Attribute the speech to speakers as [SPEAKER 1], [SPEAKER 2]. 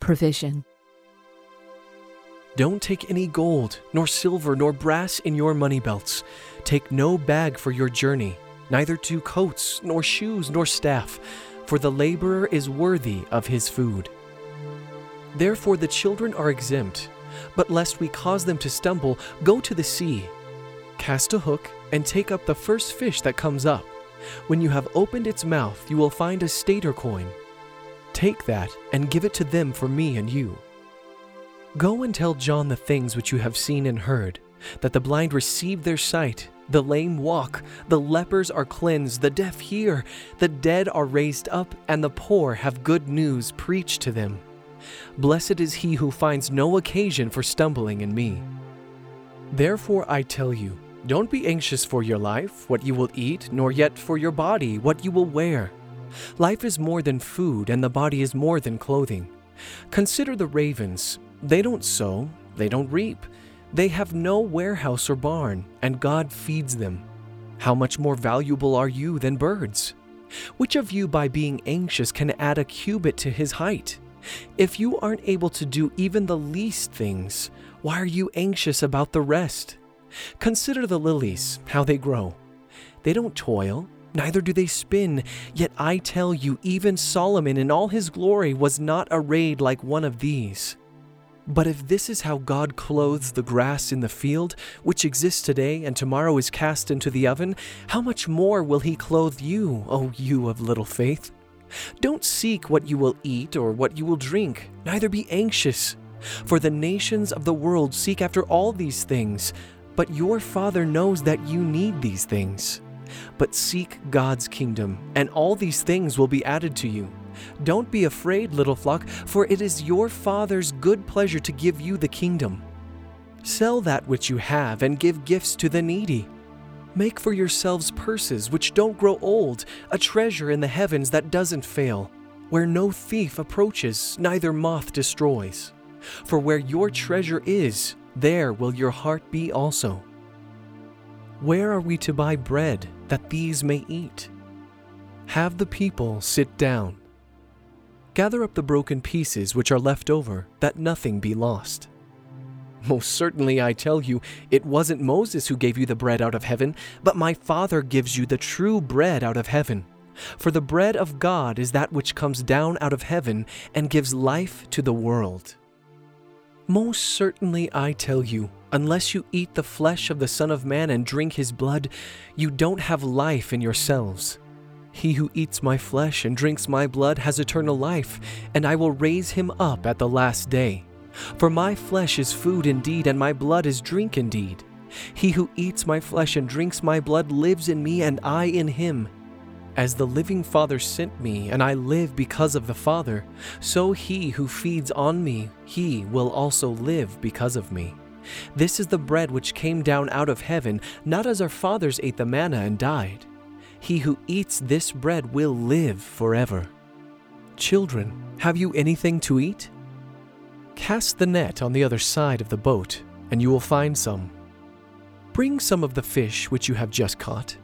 [SPEAKER 1] provision.
[SPEAKER 2] Don't take any gold, nor silver, nor brass in your money belts. Take no bag for your journey, neither two coats, nor shoes, nor staff, for the laborer is worthy of his food. Therefore the children are exempt, but lest we cause them to stumble, go to the sea, cast a hook, and take up the first fish that comes up. When you have opened its mouth, you will find a stater coin. Take that and give it to them for me and you. Go and tell John the things which you have seen and heard that the blind receive their sight, the lame walk, the lepers are cleansed, the deaf hear, the dead are raised up, and the poor have good news preached to them. Blessed is he who finds no occasion for stumbling in me. Therefore I tell you, don't be anxious for your life, what you will eat, nor yet for your body, what you will wear. Life is more than food, and the body is more than clothing. Consider the ravens. They don't sow, they don't reap, they have no warehouse or barn, and God feeds them. How much more valuable are you than birds? Which of you, by being anxious, can add a cubit to his height? If you aren't able to do even the least things, why are you anxious about the rest? Consider the lilies, how they grow. They don't toil, neither do they spin, yet I tell you, even Solomon in all his glory was not arrayed like one of these. But if this is how God clothes the grass in the field, which exists today and tomorrow is cast into the oven, how much more will He clothe you, O you of little faith? Don't seek what you will eat or what you will drink, neither be anxious. For the nations of the world seek after all these things, but your Father knows that you need these things. But seek God's kingdom, and all these things will be added to you. Don't be afraid, little flock, for it is your Father's good pleasure to give you the kingdom. Sell that which you have and give gifts to the needy. Make for yourselves purses which don't grow old, a treasure in the heavens that doesn't fail, where no thief approaches, neither moth destroys. For where your treasure is, there will your heart be also. Where are we to buy bread that these may eat? Have the people sit down. Gather up the broken pieces which are left over, that nothing be lost. Most certainly, I tell you, it wasn't Moses who gave you the bread out of heaven, but my Father gives you the true bread out of heaven. For the bread of God is that which comes down out of heaven and gives life to the world. Most certainly, I tell you, unless you eat the flesh of the Son of Man and drink his blood, you don't have life in yourselves. He who eats my flesh and drinks my blood has eternal life, and I will raise him up at the last day. For my flesh is food indeed, and my blood is drink indeed. He who eats my flesh and drinks my blood lives in me, and I in him. As the living Father sent me, and I live because of the Father, so he who feeds on me, he will also live because of me. This is the bread which came down out of heaven, not as our fathers ate the manna and died. He who eats this bread will live forever. Children, have you anything to eat? Cast the net on the other side of the boat, and you will find some. Bring some of the fish which you have just caught.